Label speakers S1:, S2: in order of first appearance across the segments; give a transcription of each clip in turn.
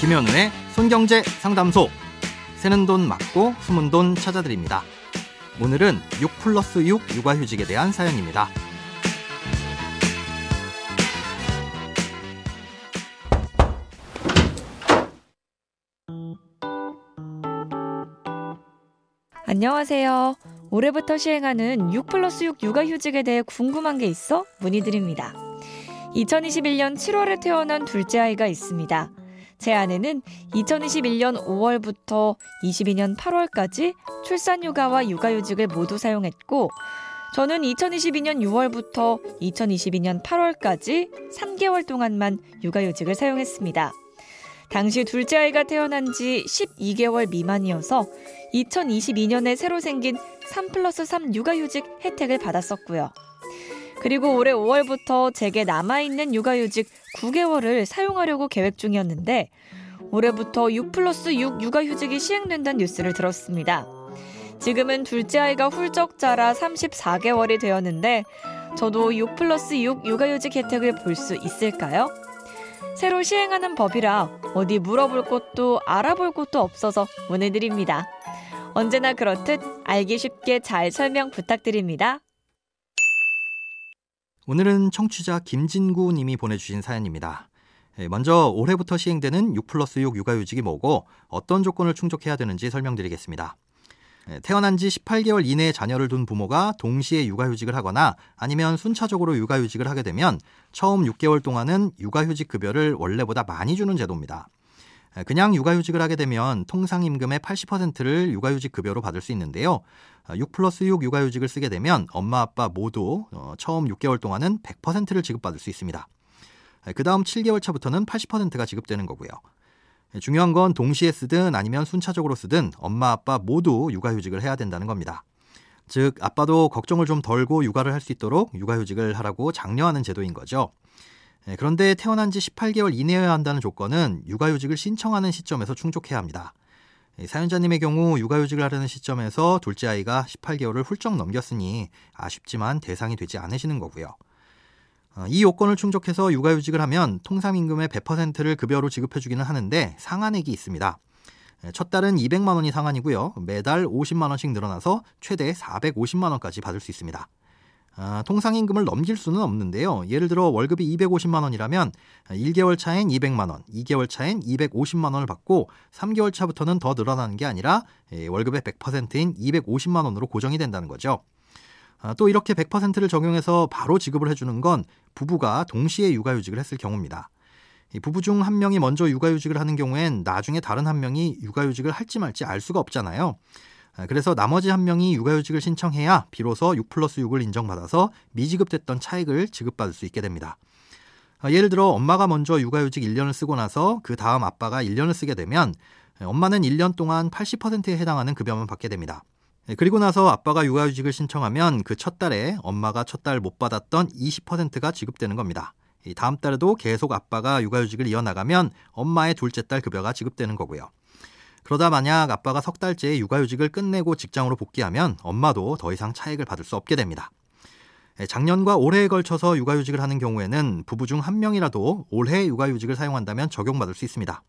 S1: 김현우의 손경제 상담소. 새는 돈 맞고 숨은 돈 찾아드립니다. 오늘은 6 플러스 6 육아휴직에 대한 사연입니다.
S2: 안녕하세요. 올해부터 시행하는 6 플러스 6 육아휴직에 대해 궁금한 게 있어 문의드립니다. 2021년 7월에 태어난 둘째 아이가 있습니다. 제 아내는 2021년 5월부터 22년 8월까지 출산휴가와 육아휴직을 모두 사용했고, 저는 2022년 6월부터 2022년 8월까지 3개월 동안만 육아휴직을 사용했습니다. 당시 둘째 아이가 태어난 지 12개월 미만이어서 2022년에 새로 생긴 3 플러스 3 육아휴직 혜택을 받았었고요. 그리고 올해 5월부터 제게 남아있는 육아휴직 9개월을 사용하려고 계획 중이었는데 올해부터 6 플러스 6 육아휴직이 시행된다는 뉴스를 들었습니다. 지금은 둘째 아이가 훌쩍 자라 34개월이 되었는데 저도 6 플러스 6 육아휴직 혜택을 볼 수 있을까요? 새로 시행하는 법이라 어디 물어볼 곳도 알아볼 곳도 없어서 문의드립니다. 언제나 그렇듯 알기 쉽게 잘 설명 부탁드립니다.
S1: 오늘은 청취자 김진구 님이 보내주신 사연입니다. 예, 먼저 올해부터 시행되는 6 플러스 6 육아휴직이 뭐고 어떤 조건을 충족해야 되는지 설명드리겠습니다. 예, 태어난 지 18개월 이내에 자녀를 둔 부모가 동시에 육아휴직을 하거나 아니면 순차적으로 육아휴직을 하게 되면 처음 6개월 동안은 육아휴직 급여를 원래보다 많이 주는 제도입니다. 예, 그냥 육아휴직을 하게 되면 통상 임금의 80%를 육아휴직 급여로 받을 수 있는데요. 6 아, 플러스 6 육아휴직을 쓰게 되면 엄마 아빠 모두 어, 처음 6개월 동안은 100%를 지급받을 수 있습니다. 예, 그 다음 7개월 차부터는 80%가 지급되는 거고요. 예, 중요한 건 동시에 쓰든 아니면 순차적으로 쓰든 엄마 아빠 모두 육아휴직을 해야 된다는 겁니다. 즉 아빠도 걱정을 좀 덜고 육아를 할 수 있도록 육아휴직을 하라고 장려하는 제도인 거죠. 네, 그런데 태어난 지 18개월 이내여야 한다는 조건은 육아휴직을 신청하는 시점에서 충족해야 합니다. 사연자님의 경우 육아휴직을 하려는 시점에서 둘째 아이가 18개월을 훌쩍 넘겼으니 아쉽지만 대상이 되지 않으시는 거고요. 어, 이 요건을 충족해서 육아휴직을 하면 통상임금의 100%를 급여로 지급해주기는 하는데 상한액이 있습니다. 첫 달은 200만 원이 상한이고요. 매달 50만 원씩 늘어나서 최대 450만 원까지 받을 수 있습니다. 아, 통상임금을 넘길 수는 없는데요. 예를 들어 월급이 250만 원이라면 1개월 차엔 200만 원, 2개월 차엔 250만 원을 받고 3개월 차부터는 더 늘어나는 게 아니라 예, 월급의 100%인 250만 원으로 고정이 된다는 거죠. 아, 또 이렇게 100%를 적용해서 바로 지급을 해주는 건 부부가 동시에 육아휴직을 했을 경우입니다. 부부 중 한 명이 먼저 육아휴직을 하는 경우엔 나중에 다른 한 명이 육아휴직을 할지 말지 알 수가 없잖아요. 아, 그래서 나머지 한 명이 육아휴직을 신청해야 비로소 6 플러스 6을 인정받아서 미지급됐던 차익을 지급받을 수 있게 됩니다. 아, 예를 들어 엄마가 먼저 육아휴직 1년을 쓰고 나서 그 다음 아빠가 1년을 쓰게 되면 엄마는 1년 동안 80%에 해당하는 급여만 받게 됩니다. 네, 그리고 나서 아빠가 육아휴직을 신청하면 그 첫 달에 엄마가 첫 달 못 받았던 20%가 지급되는 겁니다. 다음 달에도 계속 아빠가 육아휴직을 이어나가면 엄마의 둘째 딸 급여가 지급되는 거고요. 그러다 만약 아빠가 석 달째 육아휴직을 끝내고 직장으로 복귀하면 엄마도 더 이상 차익을 받을 수 없게 됩니다. 예, 작년과 올해에 걸쳐서 육아휴직을 하는 경우에는 부부 중 한 명이라도 올해 육아휴직을 사용한다면 적용받을 수 있습니다.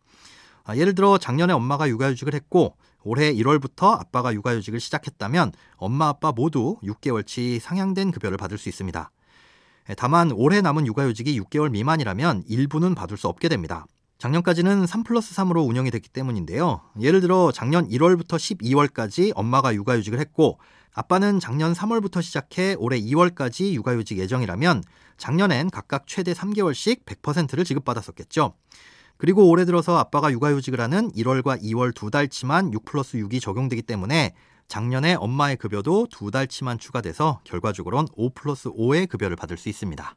S1: 아, 예를 들어 작년에 엄마가 육아휴직을 했고 올해 1월부터 아빠가 육아휴직을 시작했다면 엄마 아빠 모두 6개월치 상향된 급여를 받을 수 있습니다. 예, 다만 올해 남은 육아휴직이 6개월 미만이라면 일부는 받을 수 없게 됩니다. 작년까지는 3 플러스 3으로 운영이 됐기 때문인데요. 예를 들어 작년 1월부터 12월까지 엄마가 육아휴직을 했고 아빠는 작년 3월부터 시작해 올해 2월까지 육아휴직 예정이라면 작년엔 각각 최대 3개월씩 100%를 지급받았었겠죠. 그리고 올해 들어서 아빠가 육아휴직을 하는 1월과 2월 두 달치만 6 플러스 6이 적용되기 때문에 작년에 엄마의 급여도 두 달치만 추가돼서 결과적으로는 5 플러스 5의 급여를 받을 수 있습니다.